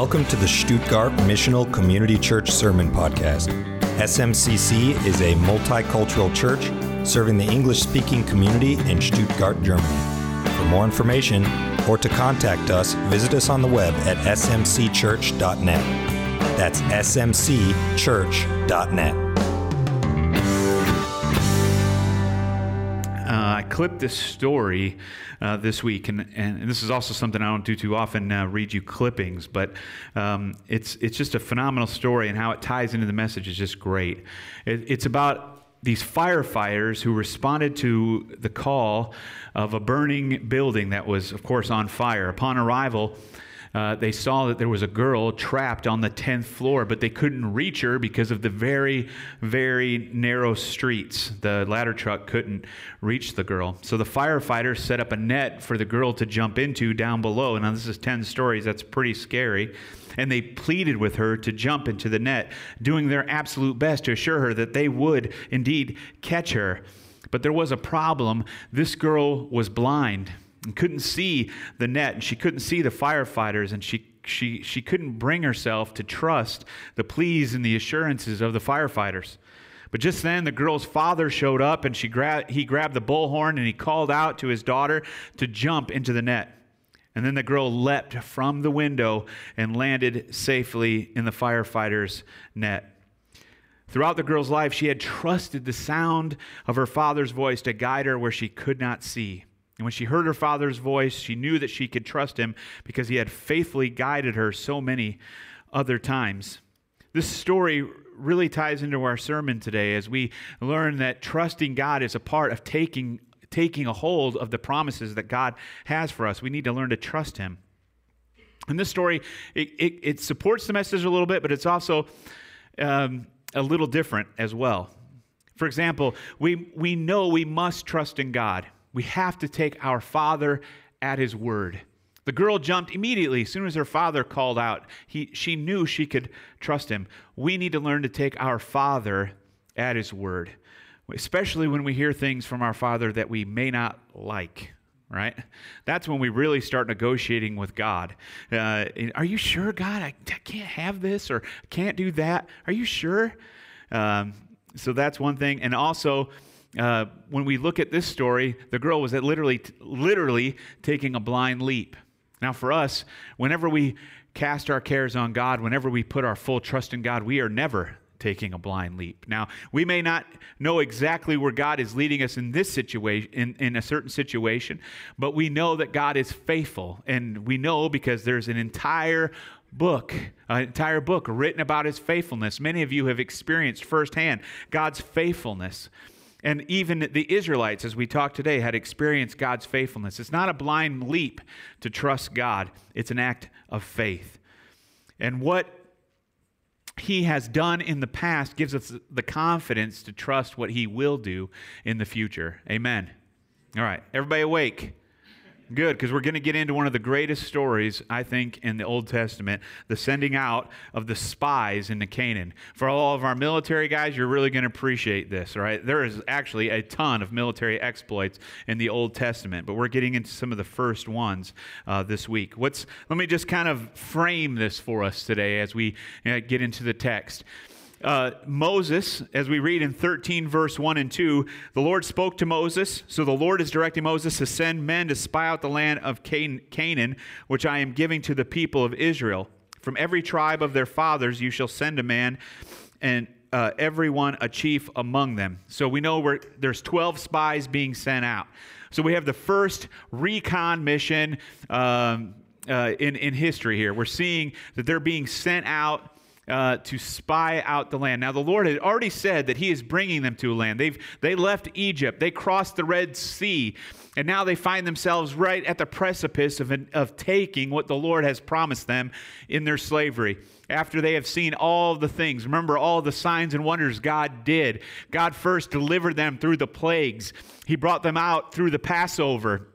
Welcome to the Stuttgart Missional Community Church Sermon Podcast. SMCC is a multicultural church serving the English speaking community in Stuttgart, Germany. For more information or to contact us, visit us on the web at smcchurch.net. That's smcchurch.net. clipped this story uh, this week, and, and this is also something I don't do too often. Uh, read you clippings, but um, it's it's just a phenomenal story, and how it ties into the message is just great. It, it's about these firefighters who responded to the call of a burning building that was, of course, on fire. Upon arrival, uh, they saw that there was a girl trapped on the 10th floor, but they couldn't reach her because of the very, very narrow streets. The ladder truck couldn't reach the girl. So the firefighters set up a net for the girl to jump into down below. Now, this is 10 stories, that's pretty scary. And they pleaded with her to jump into the net, doing their absolute best to assure her that they would indeed catch her. But there was a problem. This girl was blind and couldn't see the net and she couldn't see the firefighters and she she she couldn't bring herself to trust the pleas and the assurances of the firefighters. But just then the girl's father showed up and she grabbed he grabbed the bullhorn and he called out to his daughter to jump into the net. And then the girl leapt from the window and landed safely in the firefighter's net. Throughout the girl's life, she had trusted the sound of her father's voice to guide her where she could not see. And when she heard her father's voice, she knew that she could trust him because he had faithfully guided her so many other times. This story really ties into our sermon today as we learn that trusting God is a part of taking, taking a hold of the promises that God has for us. We need to learn to trust him. And this story, it, it, it supports the message a little bit, but it's also um, a little different as well. For example, we, we know we must trust in God. We have to take our father at his word. The girl jumped immediately as soon as her father called out. He, she knew she could trust him. We need to learn to take our father at his word, especially when we hear things from our father that we may not like right? That's when we really start negotiating with God. Uh, are you sure, God? I, I, can't have this or can't do that. Are you sure? Um, so that's one thing. And also, uh, when we look at this story, the girl was literally, literally taking a blind leap. Now, for us, whenever we cast our cares on God, whenever we put our full trust in God, we are never taking a blind leap. Now, we may not know exactly where God is leading us in this situation, in, in a certain situation, but we know that God is faithful. And we know because there's an entire book, an entire book written about his faithfulness. Many of you have experienced firsthand God's faithfulness. And even the Israelites, as we talked today, had experienced God's faithfulness. It's not a blind leap to trust God, it's an act of faith. And what he has done in the past gives us the confidence to trust what he will do in the future. Amen. All right, everybody awake. Good, because we're going to get into one of the greatest stories, I think, in the Old Testament the sending out of the spies into Canaan. For all of our military guys, you're really going to appreciate this, right? There is actually a ton of military exploits in the Old Testament, but we're getting into some of the first ones uh, this week. What's, let me just kind of frame this for us today as we uh, get into the text. Uh, Moses, as we read in 13, verse 1 and 2, the Lord spoke to Moses. So the Lord is directing Moses to send men to spy out the land of Canaan, which I am giving to the people of Israel. From every tribe of their fathers you shall send a man, and uh, everyone a chief among them. So we know where there's 12 spies being sent out. So we have the first recon mission um, uh, in, in history here. We're seeing that they're being sent out uh, to spy out the land. Now, the Lord had already said that He is bringing them to a land. They've, they left Egypt, they crossed the Red Sea, and now they find themselves right at the precipice of, an, of taking what the Lord has promised them in their slavery. After they have seen all the things, remember all the signs and wonders God did. God first delivered them through the plagues, He brought them out through the Passover.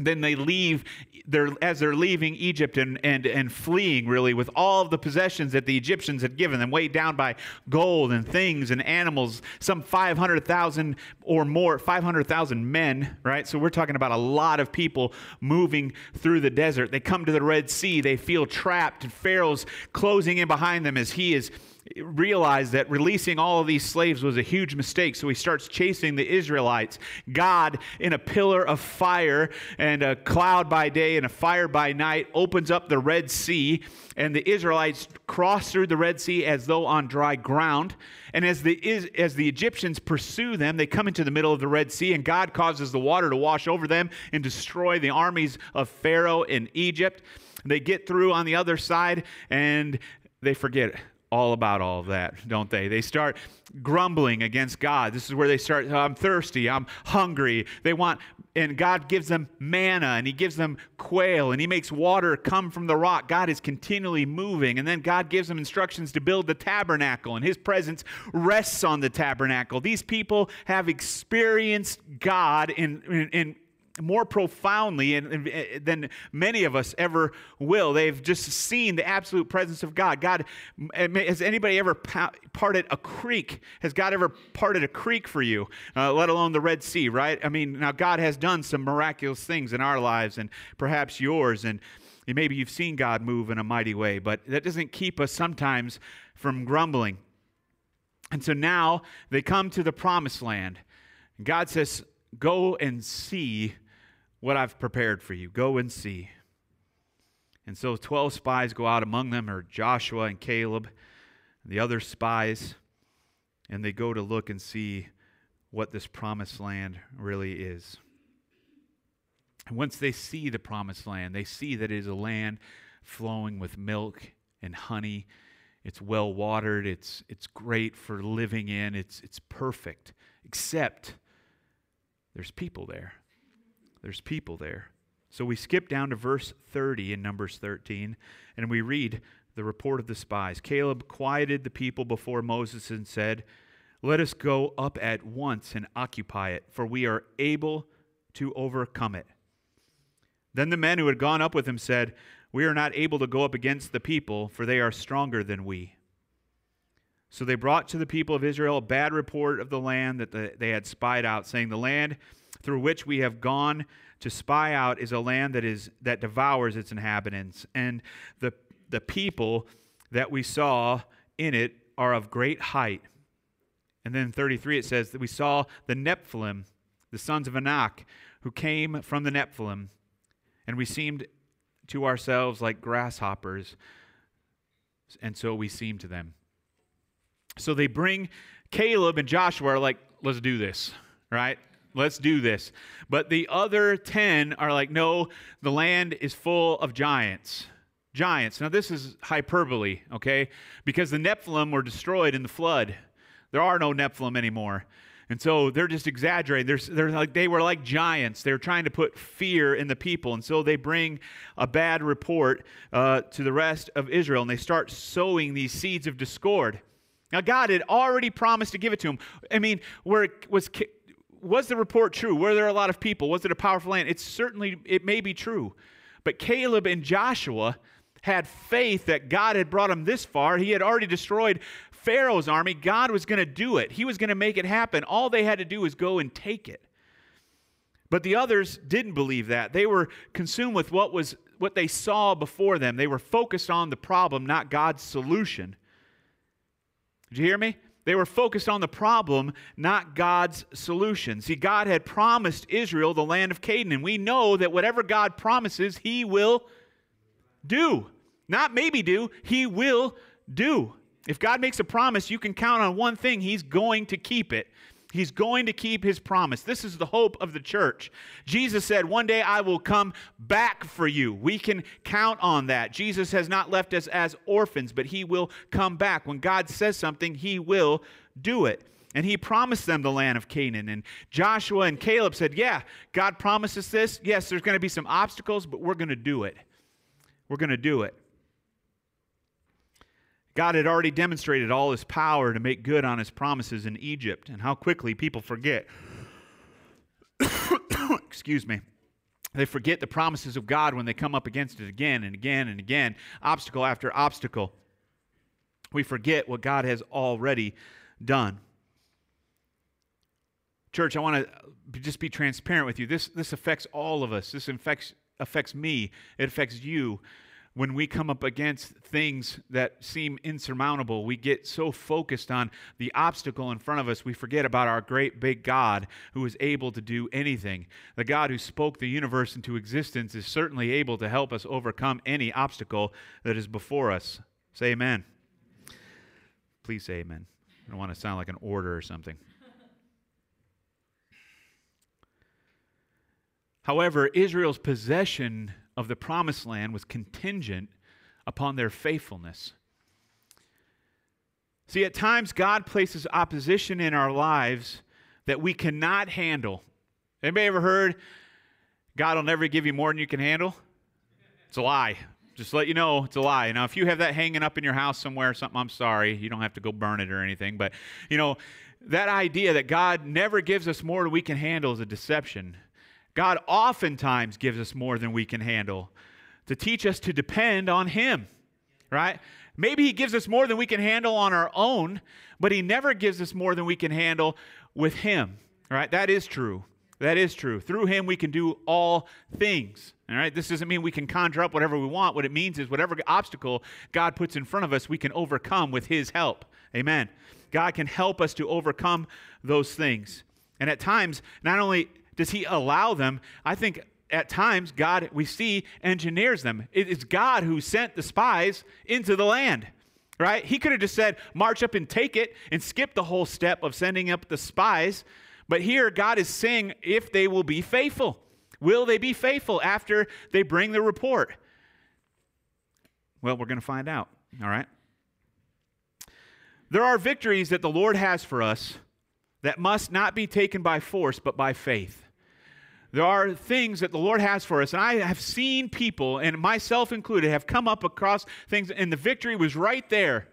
then they leave they're, as they're leaving Egypt and, and, and fleeing, really, with all of the possessions that the Egyptians had given them, weighed down by gold and things and animals, some 500,000 or more, 500,000 men, right? So we're talking about a lot of people moving through the desert. They come to the Red Sea, they feel trapped, and Pharaoh's closing in behind them as he is realized that releasing all of these slaves was a huge mistake, so he starts chasing the Israelites. God, in a pillar of fire and a cloud by day and a fire by night, opens up the Red Sea, and the Israelites cross through the Red Sea as though on dry ground. And as the, as the Egyptians pursue them, they come into the middle of the Red Sea, and God causes the water to wash over them and destroy the armies of Pharaoh in Egypt. They get through on the other side, and they forget all about all of that, don't they? They start grumbling against God. This is where they start, oh, I'm thirsty, I'm hungry. They want, and God gives them manna and He gives them quail and He makes water come from the rock. God is continually moving. And then God gives them instructions to build the tabernacle, and His presence rests on the tabernacle. These people have experienced God in, in, in more profoundly than many of us ever will. They've just seen the absolute presence of God. God, has anybody ever parted a creek? Has God ever parted a creek for you, uh, let alone the Red Sea, right? I mean, now God has done some miraculous things in our lives and perhaps yours, and maybe you've seen God move in a mighty way, but that doesn't keep us sometimes from grumbling. And so now they come to the promised land. God says, Go and see what I've prepared for you. Go and see. And so 12 spies go out among them are Joshua and Caleb, and the other spies, and they go to look and see what this promised land really is. And once they see the promised land, they see that it is a land flowing with milk and honey. It's well watered, it's, it's great for living in, it's, it's perfect, except there's people there. There's people there. So we skip down to verse 30 in Numbers 13, and we read the report of the spies. Caleb quieted the people before Moses and said, Let us go up at once and occupy it, for we are able to overcome it. Then the men who had gone up with him said, We are not able to go up against the people, for they are stronger than we. So they brought to the people of Israel a bad report of the land that they had spied out, saying, The land through which we have gone to spy out is a land that is that devours its inhabitants. And the the people that we saw in it are of great height. And then 33 it says that we saw the Nephilim the sons of Anak who came from the Nephilim. And we seemed to ourselves like grasshoppers and so we seemed to them. So they bring Caleb and Joshua like let's do this right Let's do this. But the other 10 are like, no, the land is full of giants. Giants. Now, this is hyperbole, okay? Because the Nephilim were destroyed in the flood. There are no Nephilim anymore. And so they're just exaggerating. They're, they're like, they were like giants. They're trying to put fear in the people. And so they bring a bad report uh, to the rest of Israel and they start sowing these seeds of discord. Now, God had already promised to give it to them. I mean, where it was was the report true? Were there a lot of people? Was it a powerful land? It's certainly, it may be true. But Caleb and Joshua had faith that God had brought them this far. He had already destroyed Pharaoh's army. God was going to do it, He was going to make it happen. All they had to do was go and take it. But the others didn't believe that. They were consumed with what was what they saw before them. They were focused on the problem, not God's solution. Did you hear me? They were focused on the problem, not God's solution. See, God had promised Israel the land of Canaan, and we know that whatever God promises, He will do. Not maybe do, He will do. If God makes a promise, you can count on one thing He's going to keep it. He's going to keep his promise. This is the hope of the church. Jesus said, One day I will come back for you. We can count on that. Jesus has not left us as orphans, but he will come back. When God says something, he will do it. And he promised them the land of Canaan. And Joshua and Caleb said, Yeah, God promises this. Yes, there's going to be some obstacles, but we're going to do it. We're going to do it. God had already demonstrated all his power to make good on his promises in Egypt, and how quickly people forget. Excuse me. They forget the promises of God when they come up against it again and again and again, obstacle after obstacle. We forget what God has already done. Church, I want to just be transparent with you. This, this affects all of us. This affects, affects me. It affects you. When we come up against things that seem insurmountable, we get so focused on the obstacle in front of us, we forget about our great big God who is able to do anything. The God who spoke the universe into existence is certainly able to help us overcome any obstacle that is before us. Say amen. Please say amen. I don't want to sound like an order or something. However, Israel's possession of the promised land was contingent upon their faithfulness. See, at times God places opposition in our lives that we cannot handle. Anybody ever heard God will never give you more than you can handle? It's a lie. Just let you know, it's a lie. Now, if you have that hanging up in your house somewhere or something, I'm sorry. You don't have to go burn it or anything. But, you know, that idea that God never gives us more than we can handle is a deception. God oftentimes gives us more than we can handle to teach us to depend on Him, right? Maybe He gives us more than we can handle on our own, but He never gives us more than we can handle with Him, right? That is true. That is true. Through Him, we can do all things. All right, this doesn't mean we can conjure up whatever we want. What it means is whatever obstacle God puts in front of us, we can overcome with His help. Amen. God can help us to overcome those things. And at times, not only does he allow them? I think at times God, we see, engineers them. It is God who sent the spies into the land, right? He could have just said, march up and take it and skip the whole step of sending up the spies. But here, God is saying if they will be faithful. Will they be faithful after they bring the report? Well, we're going to find out, all right? There are victories that the Lord has for us that must not be taken by force, but by faith. There are things that the Lord has for us, and I have seen people, and myself included, have come up across things, and the victory was right there.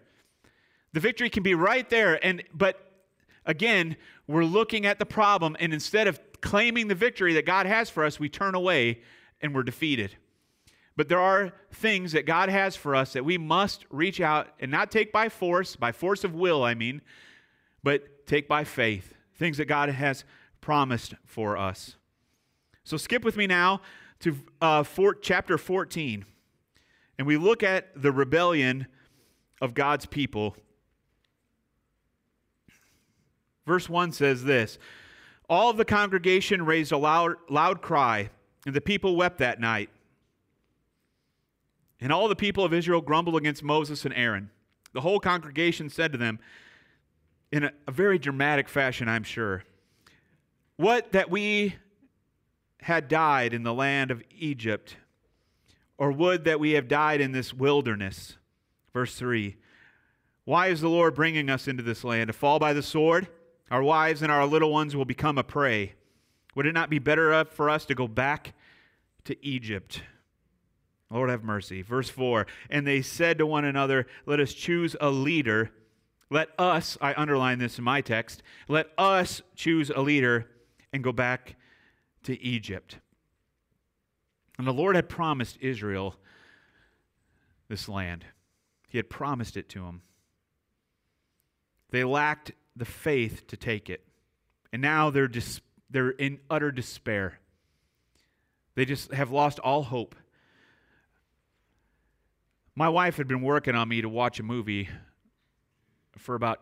The victory can be right there, and but again, we're looking at the problem, and instead of claiming the victory that God has for us, we turn away and we're defeated. But there are things that God has for us that we must reach out and not take by force, by force of will, I mean, but take by faith, things that God has promised for us. So skip with me now to uh, four, chapter 14, and we look at the rebellion of God's people. Verse 1 says this All of the congregation raised a loud, loud cry, and the people wept that night. And all the people of Israel grumbled against Moses and Aaron. The whole congregation said to them, in a, a very dramatic fashion, I'm sure. What that we had died in the land of Egypt, or would that we have died in this wilderness. Verse 3 Why is the Lord bringing us into this land? To fall by the sword? Our wives and our little ones will become a prey. Would it not be better for us to go back to Egypt? Lord have mercy. Verse 4 And they said to one another, Let us choose a leader let us, I underline this in my text, let us choose a leader and go back to Egypt. And the Lord had promised Israel this land, He had promised it to them. They lacked the faith to take it. And now they're, dis- they're in utter despair. They just have lost all hope. My wife had been working on me to watch a movie for about,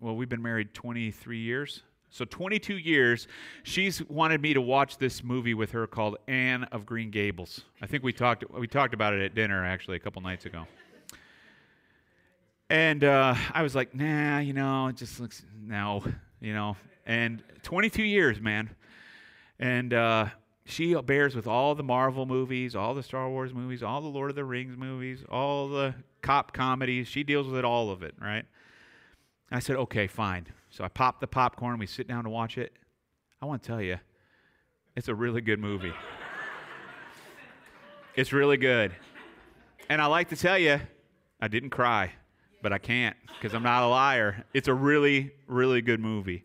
well, we've been married 23 years. So 22 years, she's wanted me to watch this movie with her called Anne of Green Gables. I think we talked we talked about it at dinner actually a couple nights ago. And uh, I was like, nah, you know, it just looks no, you know. And 22 years, man. And uh, she bears with all the Marvel movies, all the Star Wars movies, all the Lord of the Rings movies, all the cop comedies. She deals with it, all of it, right? I said, okay, fine. So I popped the popcorn. We sit down to watch it. I want to tell you, it's a really good movie. it's really good. And I like to tell you, I didn't cry, but I can't because I'm not a liar. It's a really, really good movie.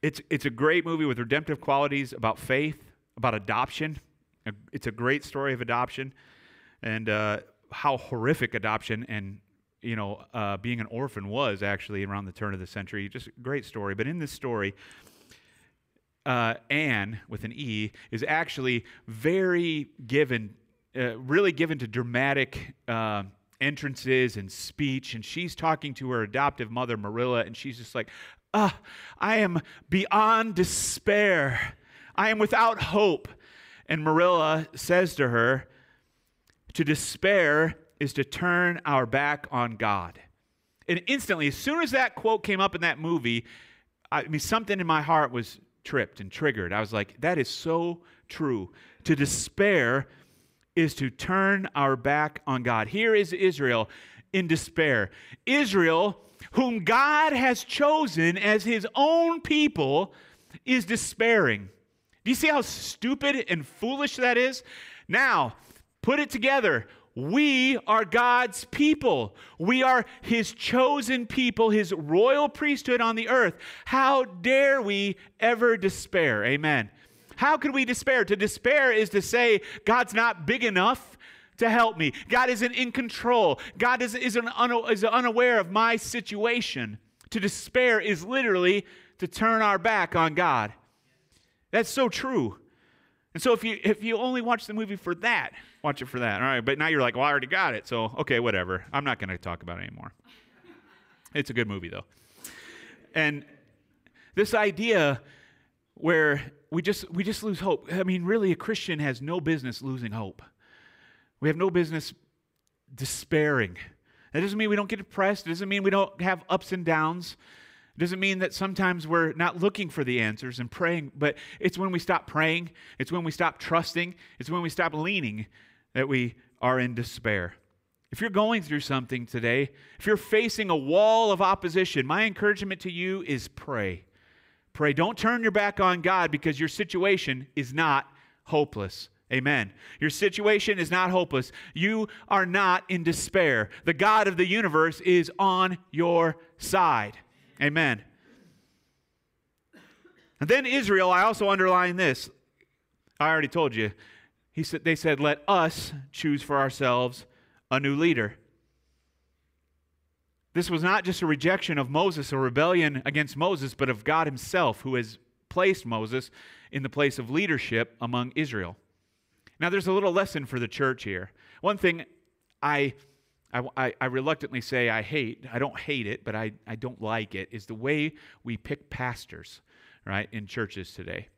It's, it's a great movie with redemptive qualities about faith, about adoption. It's a great story of adoption and uh, how horrific adoption and you know uh, being an orphan was actually around the turn of the century. Just great story. But in this story, uh, Anne with an E is actually very given, uh, really given to dramatic uh, entrances and speech. And she's talking to her adoptive mother, Marilla, and she's just like, Ah, I am beyond despair. I am without hope. And Marilla says to her, To despair is to turn our back on God. And instantly, as soon as that quote came up in that movie, I mean, something in my heart was tripped and triggered. I was like, that is so true. To despair is to turn our back on God. Here is Israel in despair. Israel, whom God has chosen as his own people, is despairing. Do you see how stupid and foolish that is? Now, put it together. We are God's people. We are His chosen people, His royal priesthood on the earth. How dare we ever despair? Amen. How could we despair? To despair is to say, God's not big enough to help me. God isn't in control. God is, is, is unaware of my situation. To despair is literally to turn our back on God. That's so true. And so if you if you only watch the movie for that, watch it for that. All right, but now you're like, well, I already got it. So okay, whatever. I'm not going to talk about it anymore. It's a good movie though. And this idea where we just we just lose hope. I mean, really a Christian has no business losing hope. We have no business despairing. That doesn't mean we don't get depressed. It doesn't mean we don't have ups and downs. It doesn't mean that sometimes we're not looking for the answers and praying, but it's when we stop praying, it's when we stop trusting, it's when we stop leaning that we are in despair. If you're going through something today, if you're facing a wall of opposition, my encouragement to you is pray. Pray. Don't turn your back on God because your situation is not hopeless. Amen. Your situation is not hopeless. You are not in despair. The God of the universe is on your side. Amen. And then Israel, I also underline this. I already told you. He said, they said, let us choose for ourselves a new leader. This was not just a rejection of Moses, a rebellion against Moses, but of God Himself, who has placed Moses in the place of leadership among Israel. Now, there's a little lesson for the church here. One thing I I, I, reluctantly say I hate, I don't hate it, but I, I don't like it, is the way we pick pastors, right, in churches today.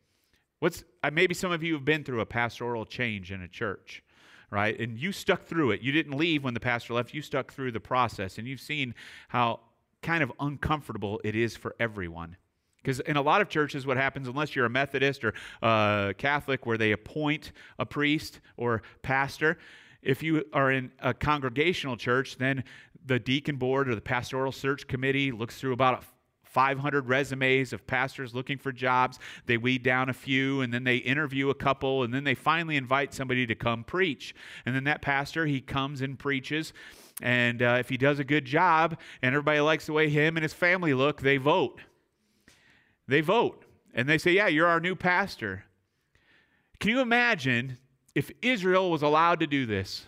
What's, maybe some of you have been through a pastoral change in a church, right? And you stuck through it. You didn't leave when the pastor left, you stuck through the process, and you've seen how kind of uncomfortable it is for everyone. Because in a lot of churches, what happens, unless you're a Methodist or uh, Catholic, where they appoint a priest or pastor, if you are in a congregational church, then the deacon board or the pastoral search committee looks through about 500 resumes of pastors looking for jobs. They weed down a few and then they interview a couple and then they finally invite somebody to come preach. And then that pastor, he comes and preaches. And uh, if he does a good job and everybody likes the way him and his family look, they vote. They vote. And they say, Yeah, you're our new pastor. Can you imagine if Israel was allowed to do this.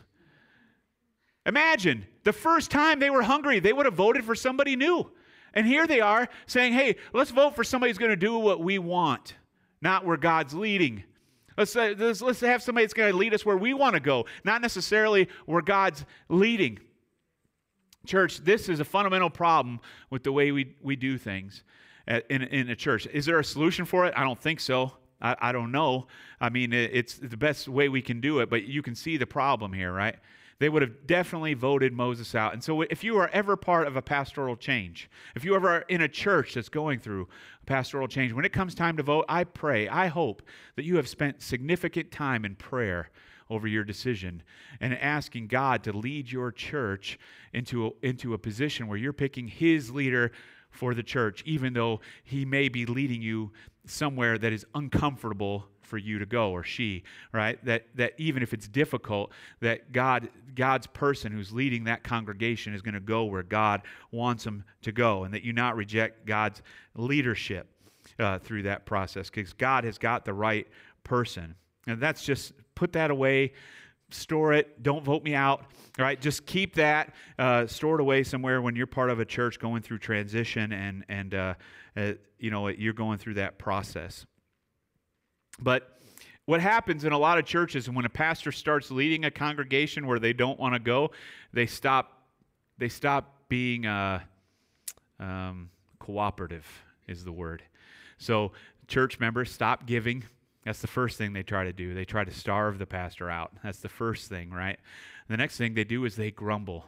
Imagine the first time they were hungry, they would have voted for somebody new. And here they are saying, hey, let's vote for somebody who's going to do what we want, not where God's leading. Let's, uh, let's, let's have somebody that's going to lead us where we want to go, not necessarily where God's leading. Church, this is a fundamental problem with the way we, we do things in, in a church. Is there a solution for it? I don't think so. I, I don't know. I mean, it, it's the best way we can do it, but you can see the problem here, right? They would have definitely voted Moses out. And so, if you are ever part of a pastoral change, if you ever are in a church that's going through a pastoral change, when it comes time to vote, I pray, I hope that you have spent significant time in prayer over your decision and asking God to lead your church into a, into a position where you're picking His leader for the church, even though He may be leading you somewhere that is uncomfortable for you to go or she right? That that even if it's difficult that god god's person who's leading that congregation is going to go where god wants them to go and that you not reject god's leadership uh, through that process because god has got the right person. And that's just put that away store it. Don't vote me out. All right, just keep that uh, stored away somewhere when you're part of a church going through transition and and uh, uh, you know you're going through that process. But what happens in a lot of churches when a pastor starts leading a congregation where they don't want to go, they stop they stop being uh, um, cooperative is the word. So church members stop giving that's the first thing they try to do. They try to starve the pastor out. That's the first thing, right? The next thing they do is they grumble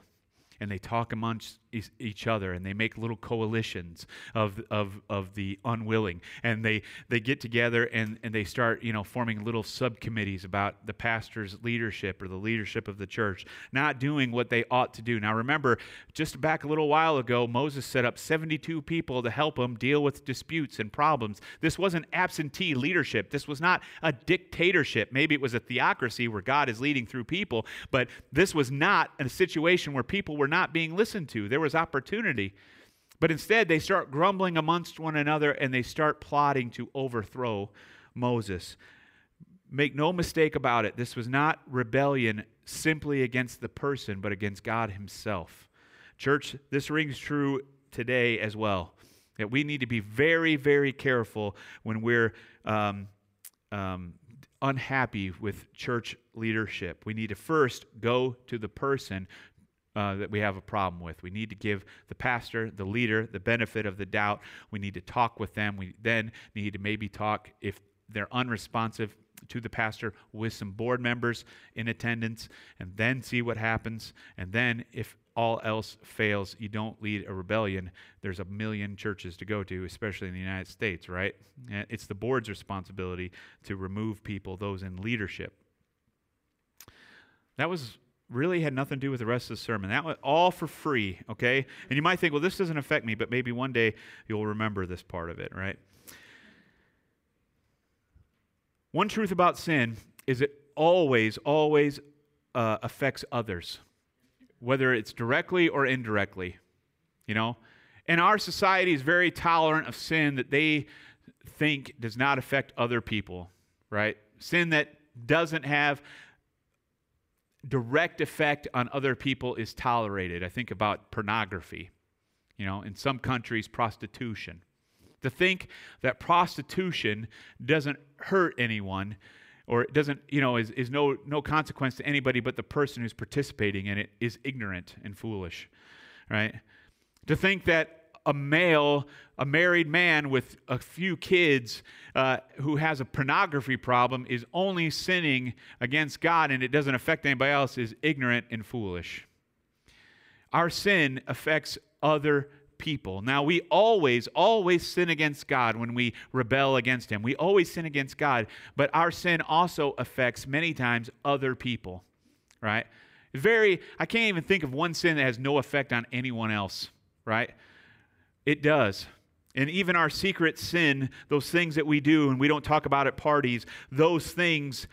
and they talk amongst each other and they make little coalitions of, of, of the unwilling. And they, they get together and, and they start you know forming little subcommittees about the pastor's leadership or the leadership of the church not doing what they ought to do. Now remember just back a little while ago moses set up 72 people to help him deal with disputes and problems. This wasn't absentee leadership. This was not a dictatorship. Maybe it was a theocracy where god is leading through people but this was not a situation where people were not being listened to. There was opportunity. But instead, they start grumbling amongst one another and they start plotting to overthrow Moses. Make no mistake about it, this was not rebellion simply against the person, but against God Himself. Church, this rings true today as well. That we need to be very, very careful when we're um, um, unhappy with church leadership. We need to first go to the person uh, that we have a problem with. We need to give the pastor, the leader, the benefit of the doubt. We need to talk with them. We then need to maybe talk, if they're unresponsive to the pastor, with some board members in attendance, and then see what happens. And then, if all else fails, you don't lead a rebellion. There's a million churches to go to, especially in the United States, right? It's the board's responsibility to remove people, those in leadership. That was really had nothing to do with the rest of the sermon. That was all for free, okay? And you might think, well, this doesn't affect me, but maybe one day you'll remember this part of it, right? One truth about sin is it always, always uh, affects others, whether it's directly or indirectly, you know? And our society is very tolerant of sin that they think does not affect other people, right? Sin that doesn't have direct effect on other people is tolerated. I think about pornography, you know, in some countries, prostitution. To think that prostitution doesn't hurt anyone or it doesn't, you know, is, is no, no consequence to anybody but the person who's participating in it is ignorant and foolish, right? To think that a male, a married man with a few kids uh, who has a pornography problem is only sinning against God and it doesn't affect anybody else is ignorant and foolish. Our sin affects other people. Now, we always, always sin against God when we rebel against Him. We always sin against God, but our sin also affects many times other people, right? Very, I can't even think of one sin that has no effect on anyone else, right? It does. And even our secret sin, those things that we do and we don't talk about at parties, those things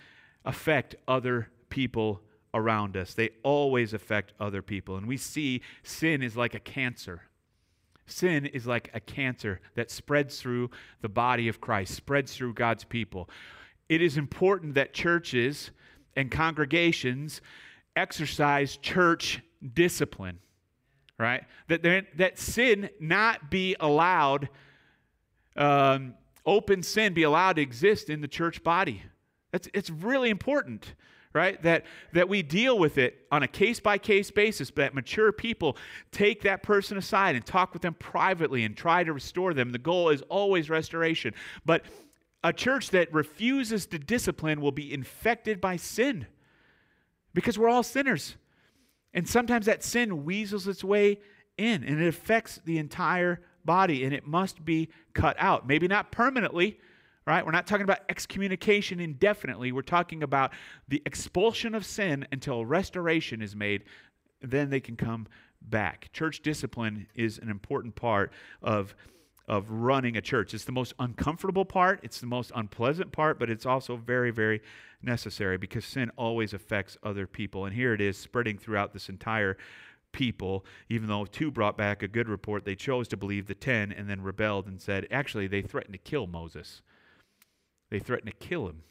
affect other people around us. They always affect other people. And we see sin is like a cancer. Sin is like a cancer that spreads through the body of Christ, spreads through God's people. It is important that churches and congregations exercise church discipline right? That, that sin not be allowed, um, open sin be allowed to exist in the church body. That's, it's really important, right? That, that we deal with it on a case by case basis, but that mature people take that person aside and talk with them privately and try to restore them. The goal is always restoration. But a church that refuses to discipline will be infected by sin because we're all sinners. And sometimes that sin weasels its way in and it affects the entire body and it must be cut out. Maybe not permanently, right? We're not talking about excommunication indefinitely. We're talking about the expulsion of sin until restoration is made. Then they can come back. Church discipline is an important part of of running a church. It's the most uncomfortable part, it's the most unpleasant part, but it's also very, very necessary because sin always affects other people. And here it is spreading throughout this entire people, even though two brought back a good report, they chose to believe the ten and then rebelled and said, actually, they threatened to kill Moses. They threatened to kill him.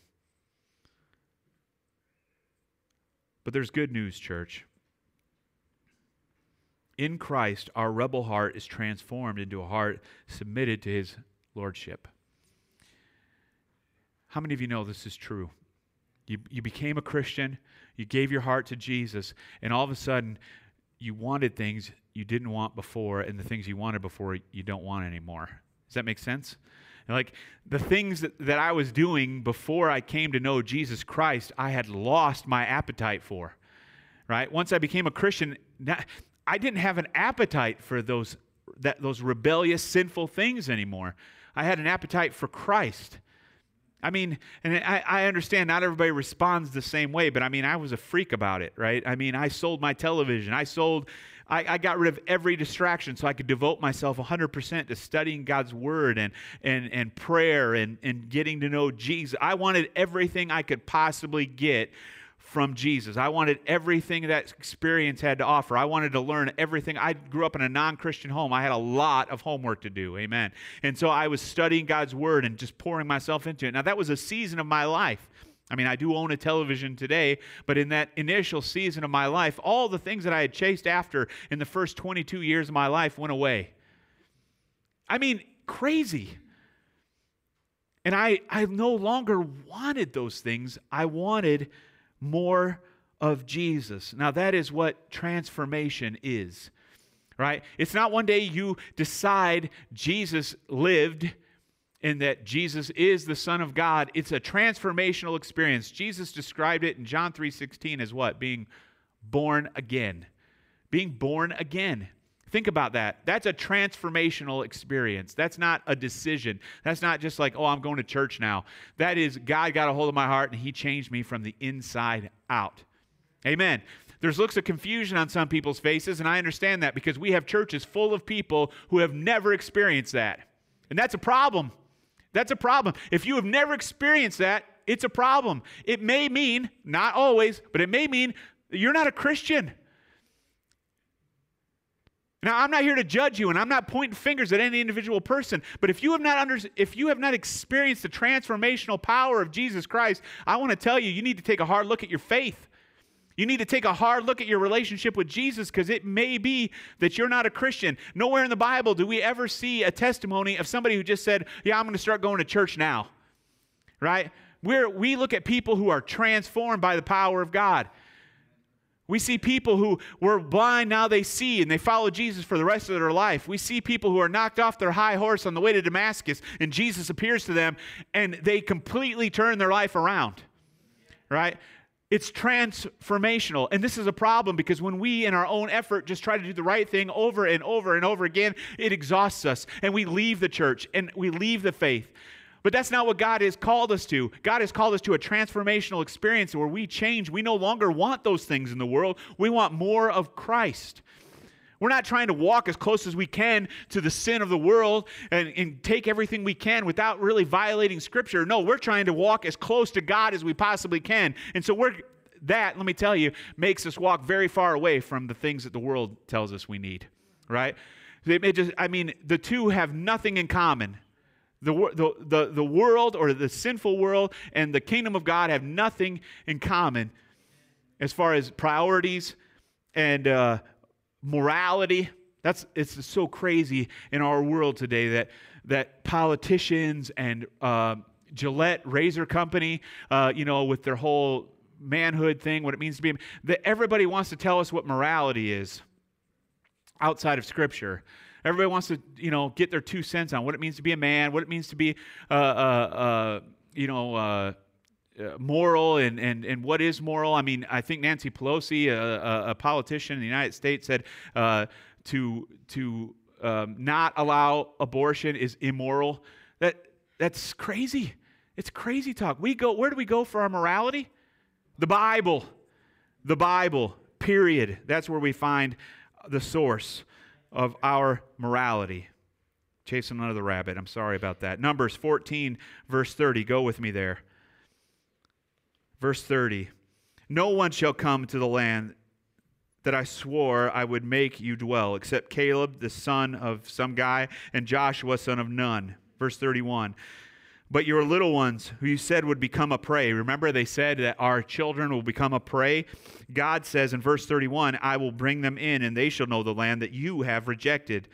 But there's good news, church. In Christ, our rebel heart is transformed into a heart submitted to his lordship. How many of you know this is true? You, you became a Christian, you gave your heart to Jesus, and all of a sudden, you wanted things you didn't want before, and the things you wanted before you don't want anymore. Does that make sense? like the things that, that I was doing before I came to know Jesus Christ, I had lost my appetite for. Right? Once I became a Christian, I didn't have an appetite for those that those rebellious, sinful things anymore. I had an appetite for Christ. I mean, and I, I, understand not everybody responds the same way, but I mean, I was a freak about it, right? I mean, I sold my television. I sold, I, I got rid of every distraction so I could devote myself 100% to studying God's word and, and, and prayer and, and getting to know Jesus. I wanted everything I could possibly get from Jesus. I wanted everything that experience had to offer. I wanted to learn everything. I grew up in a non Christian home. I had a lot of homework to do. Amen. And so I was studying God's word and just pouring myself into it. Now, that was a season of my life. I mean, I do own a television today, but in that initial season of my life, all the things that I had chased after in the first 22 years of my life went away. I mean, crazy. And I, I no longer wanted those things. I wanted more of Jesus. Now, that is what transformation is, right? It's not one day you decide Jesus lived and that Jesus is the Son of God. It's a transformational experience. Jesus described it in John 3:16 as what? Being born again. Being born again. Think about that. That's a transformational experience. That's not a decision. That's not just like, oh, I'm going to church now. That is, God got a hold of my heart and He changed me from the inside out. Amen. There's looks of confusion on some people's faces, and I understand that because we have churches full of people who have never experienced that. And that's a problem. That's a problem. If you have never experienced that, it's a problem. It may mean, not always, but it may mean you're not a Christian. Now, I'm not here to judge you, and I'm not pointing fingers at any individual person. But if you have not under, if you have not experienced the transformational power of Jesus Christ, I want to tell you, you need to take a hard look at your faith. You need to take a hard look at your relationship with Jesus because it may be that you're not a Christian. Nowhere in the Bible do we ever see a testimony of somebody who just said, "Yeah, I'm going to start going to church now." Right? We're, we look at people who are transformed by the power of God. We see people who were blind, now they see, and they follow Jesus for the rest of their life. We see people who are knocked off their high horse on the way to Damascus, and Jesus appears to them, and they completely turn their life around. Right? It's transformational. And this is a problem because when we, in our own effort, just try to do the right thing over and over and over again, it exhausts us, and we leave the church and we leave the faith. But that's not what God has called us to. God has called us to a transformational experience where we change. We no longer want those things in the world, we want more of Christ. We're not trying to walk as close as we can to the sin of the world and, and, take everything we can without really violating Scripture. No, we're trying to walk as close to God as we possibly can. And so we're that, let me tell you, makes us walk very far away from the things that the world tells us we need. Right? It just, I mean, the two have nothing in common. The, the, the, world or the sinful world and the kingdom of God have nothing in common as far as priorities and uh, morality. That's it's so crazy in our world today that that politicians and uh, Gillette Razor Company, uh, you know, with their whole manhood thing, what it means to be, that everybody wants to tell us what morality is outside of Scripture. Everybody wants to, you know, get their two cents on what it means to be a man, what it means to be, uh, uh, uh, you know, uh, uh, moral and, and, and what is moral. I mean, I think Nancy Pelosi, a, a politician in the United States, said uh, to, to um, not allow abortion is immoral. That, that's crazy. It's crazy talk. We go, where do we go for our morality? The Bible. The Bible, period. That's where we find the source of our morality. Chasing another rabbit. I'm sorry about that. Numbers 14, verse 30. Go with me there. Verse 30. No one shall come to the land that I swore I would make you dwell, except Caleb, the son of some guy, and Joshua, son of Nun. Verse 31. But your little ones, who you said would become a prey, remember they said that our children will become a prey? God says in verse 31, I will bring them in, and they shall know the land that you have rejected.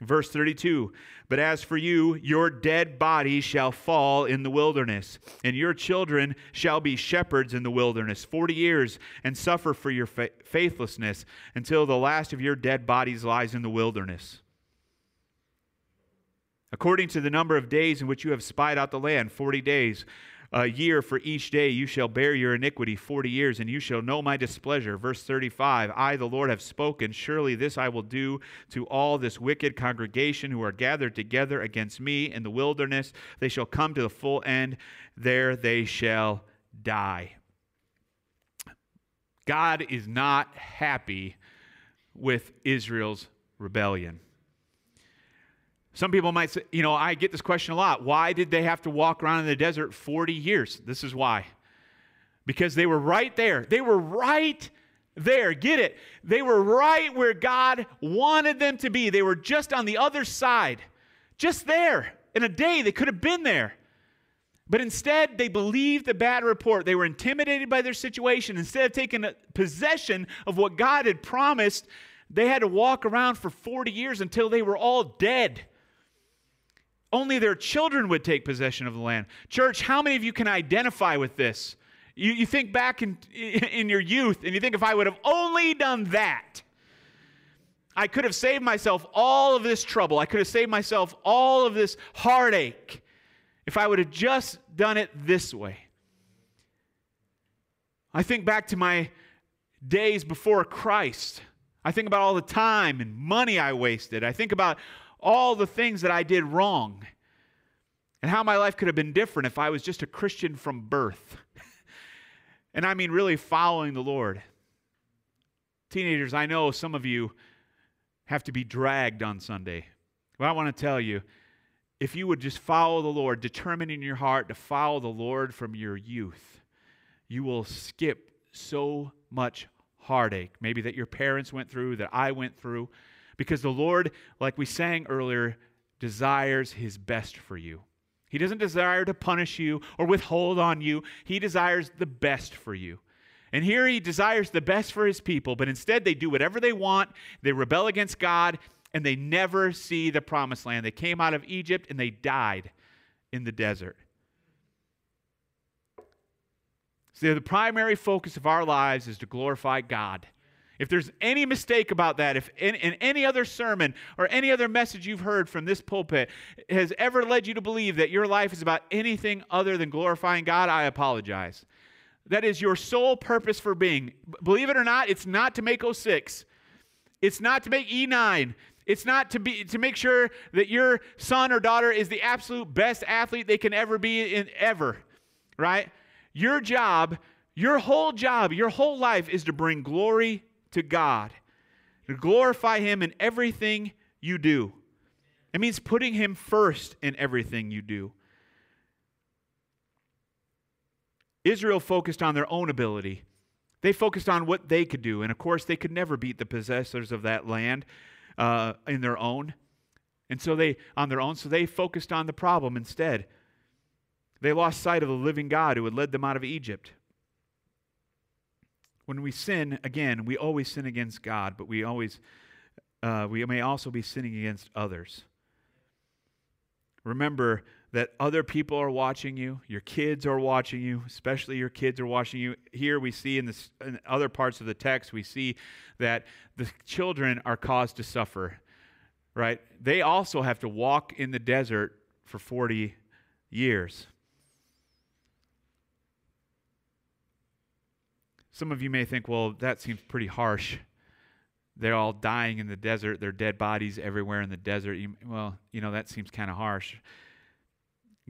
Verse 32 But as for you, your dead body shall fall in the wilderness, and your children shall be shepherds in the wilderness 40 years, and suffer for your fa- faithlessness until the last of your dead bodies lies in the wilderness. According to the number of days in which you have spied out the land, 40 days, a year for each day you shall bear your iniquity 40 years, and you shall know my displeasure. Verse 35 I, the Lord, have spoken. Surely this I will do to all this wicked congregation who are gathered together against me in the wilderness. They shall come to the full end, there they shall die. God is not happy with Israel's rebellion. Some people might say, you know, I get this question a lot. Why did they have to walk around in the desert 40 years? This is why. Because they were right there. They were right there. Get it? They were right where God wanted them to be. They were just on the other side, just there. In a day, they could have been there. But instead, they believed the bad report. They were intimidated by their situation. Instead of taking possession of what God had promised, they had to walk around for 40 years until they were all dead. Only their children would take possession of the land. Church, how many of you can identify with this? You, you think back in, in your youth and you think if I would have only done that, I could have saved myself all of this trouble. I could have saved myself all of this heartache if I would have just done it this way. I think back to my days before Christ. I think about all the time and money I wasted. I think about all the things that I did wrong and how my life could have been different if I was just a Christian from birth. and I mean, really following the Lord. Teenagers, I know some of you have to be dragged on Sunday. But I want to tell you if you would just follow the Lord, determine in your heart to follow the Lord from your youth, you will skip so much heartache, maybe that your parents went through, that I went through. Because the Lord, like we sang earlier, desires his best for you. He doesn't desire to punish you or withhold on you, he desires the best for you. And here he desires the best for his people, but instead they do whatever they want, they rebel against God, and they never see the promised land. They came out of Egypt and they died in the desert. So the primary focus of our lives is to glorify God. If there's any mistake about that, if in, in, any other sermon or any other message you've heard from this pulpit has ever led you to believe that your life is about anything other than glorifying God, I apologize. That is your sole purpose for being. Believe it or not, it's not to make 06. It's not to make E9. It's not to be to make sure that your son or daughter is the absolute best athlete they can ever be in ever. Right? Your job, your whole job, your whole life is to bring glory to God, to glorify Him in everything you do. It means putting Him first in everything you do. Israel focused on their own ability. They focused on what they could do. And of course, they could never beat the possessors of that land uh, in their own. And so they, on their own, so they focused on the problem instead. They lost sight of the living God who had led them out of Egypt. When we sin, again, we always sin against God, but we always uh, we may also be sinning against others. Remember that other people are watching you. Your kids are watching you, especially your kids are watching you. Here we see in, this, in other parts of the text, we see that the children are caused to suffer, right? They also have to walk in the desert for 40 years. Some of you may think, well, that seems pretty harsh. They're all dying in the desert, their dead bodies everywhere in the desert. You, well, you know, that seems kind of harsh.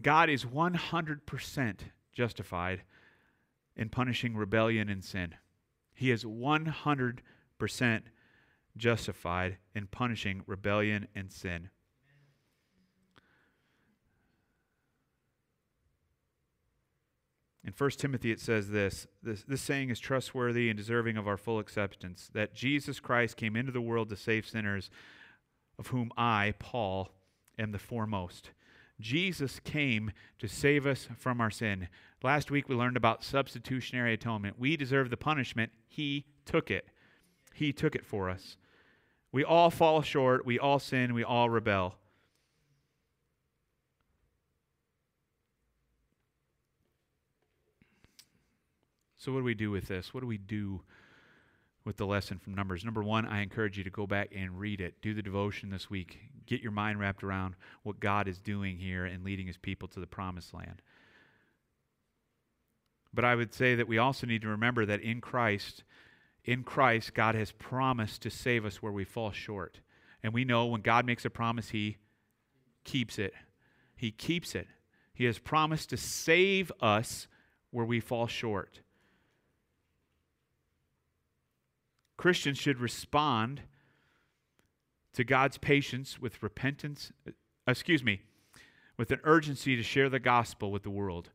God is 100% justified in punishing rebellion and sin. He is 100% justified in punishing rebellion and sin. In 1 Timothy, it says this, this this saying is trustworthy and deserving of our full acceptance that Jesus Christ came into the world to save sinners, of whom I, Paul, am the foremost. Jesus came to save us from our sin. Last week we learned about substitutionary atonement. We deserve the punishment, He took it. He took it for us. We all fall short, we all sin, we all rebel. So, what do we do with this? What do we do with the lesson from Numbers? Number one, I encourage you to go back and read it. Do the devotion this week. Get your mind wrapped around what God is doing here and leading his people to the promised land. But I would say that we also need to remember that in Christ, in Christ, God has promised to save us where we fall short. And we know when God makes a promise, He keeps it. He keeps it. He has promised to save us where we fall short. Christians should respond to God's patience with repentance, uh, excuse me, with an urgency to share the gospel with the world.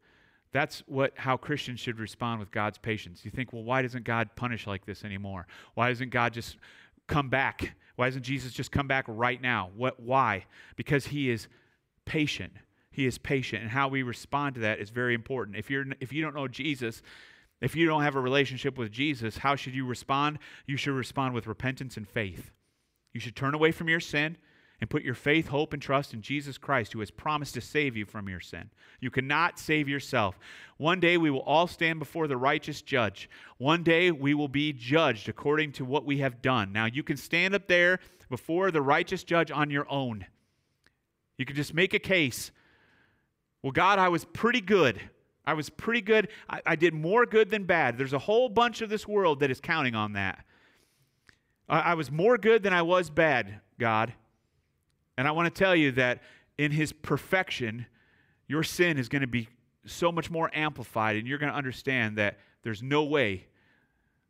That's what how Christians should respond with God's patience. You think, well, why doesn't God punish like this anymore? Why doesn't God just come back? Why doesn't Jesus just come back right now? What why? Because he is patient. He is patient and how we respond to that is very important. If you're if you don't know Jesus, if you don't have a relationship with Jesus, how should you respond? You should respond with repentance and faith. You should turn away from your sin and put your faith, hope, and trust in Jesus Christ, who has promised to save you from your sin. You cannot save yourself. One day we will all stand before the righteous judge. One day we will be judged according to what we have done. Now, you can stand up there before the righteous judge on your own. You can just make a case. Well, God, I was pretty good. I was pretty good. I, I, did more good than bad. There's a whole bunch of this world that is counting on that. I, I was more good than I was bad, God. And I want to tell you that in His perfection, your sin is going to be so much more amplified, and you're going to understand that there's no way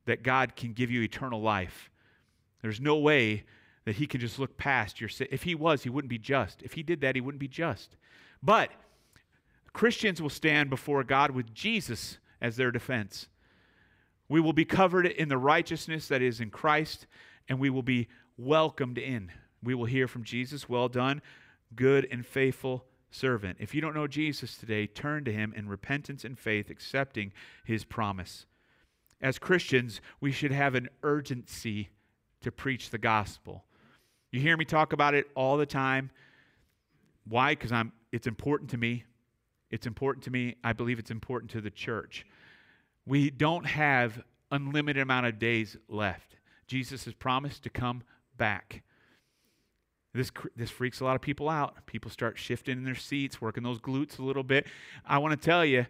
that God can give you eternal life. There's no way that He can just look past your sin. If He was, He wouldn't be just. If He did that, He wouldn't be just. But Christians will stand before God with Jesus as their defense. We will be covered in the righteousness that is in Christ, and we will be welcomed in. We will hear from Jesus, Well done, good and faithful servant. If you don't know Jesus today, turn to him in repentance and faith, accepting his promise. As Christians, we should have an urgency to preach the gospel. You hear me talk about it all the time. Why? Because I'm it's important to me. It's important to me. I believe it's important to the church. We don't have unlimited amount of days left. Jesus has promised to come back. This, this freaks a lot of people out. People start shifting in their seats, working those glutes a little bit. I want to tell you,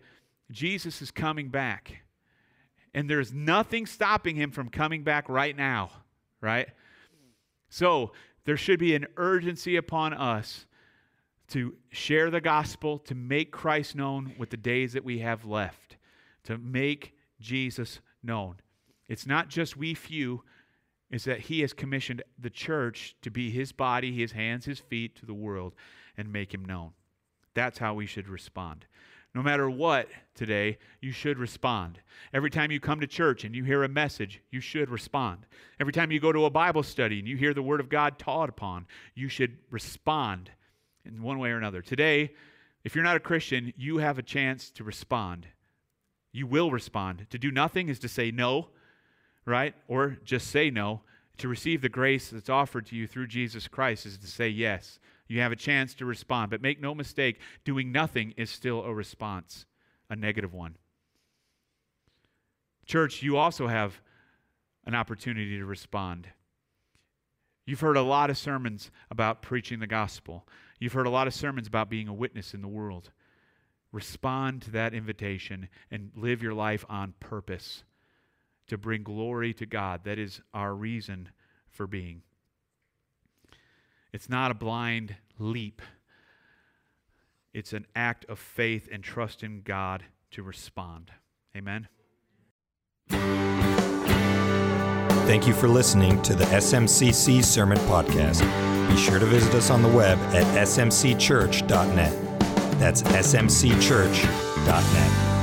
Jesus is coming back. And there's nothing stopping him from coming back right now, right? So there should be an urgency upon us to share the gospel, to make Christ known with the days that we have left, to make Jesus known. It's not just we few, it's that He has commissioned the church to be His body, His hands, His feet to the world and make Him known. That's how we should respond. No matter what today, you should respond. Every time you come to church and you hear a message, you should respond. Every time you go to a Bible study and you hear the Word of God taught upon, you should respond in one way or another. Today, if you're not a Christian, you have a chance to respond. You will respond. To do nothing is to say no, right? Or just say no. To receive the grace that's offered to you through Jesus Christ is to say yes. You have a chance to respond. But make no mistake, doing nothing is still a response, a negative one. Church, you also have an opportunity to respond. You've heard a lot of sermons about preaching the gospel. You've heard a lot of sermons about being a witness in the world. Respond to that invitation and live your life on purpose to bring glory to God. That is our reason for being. It's not a blind leap, it's an act of faith and trust in God to respond. Amen. Thank you for listening to the SMCC Sermon Podcast. Be sure to visit us on the web at smcchurch.net. That's smcchurch.net.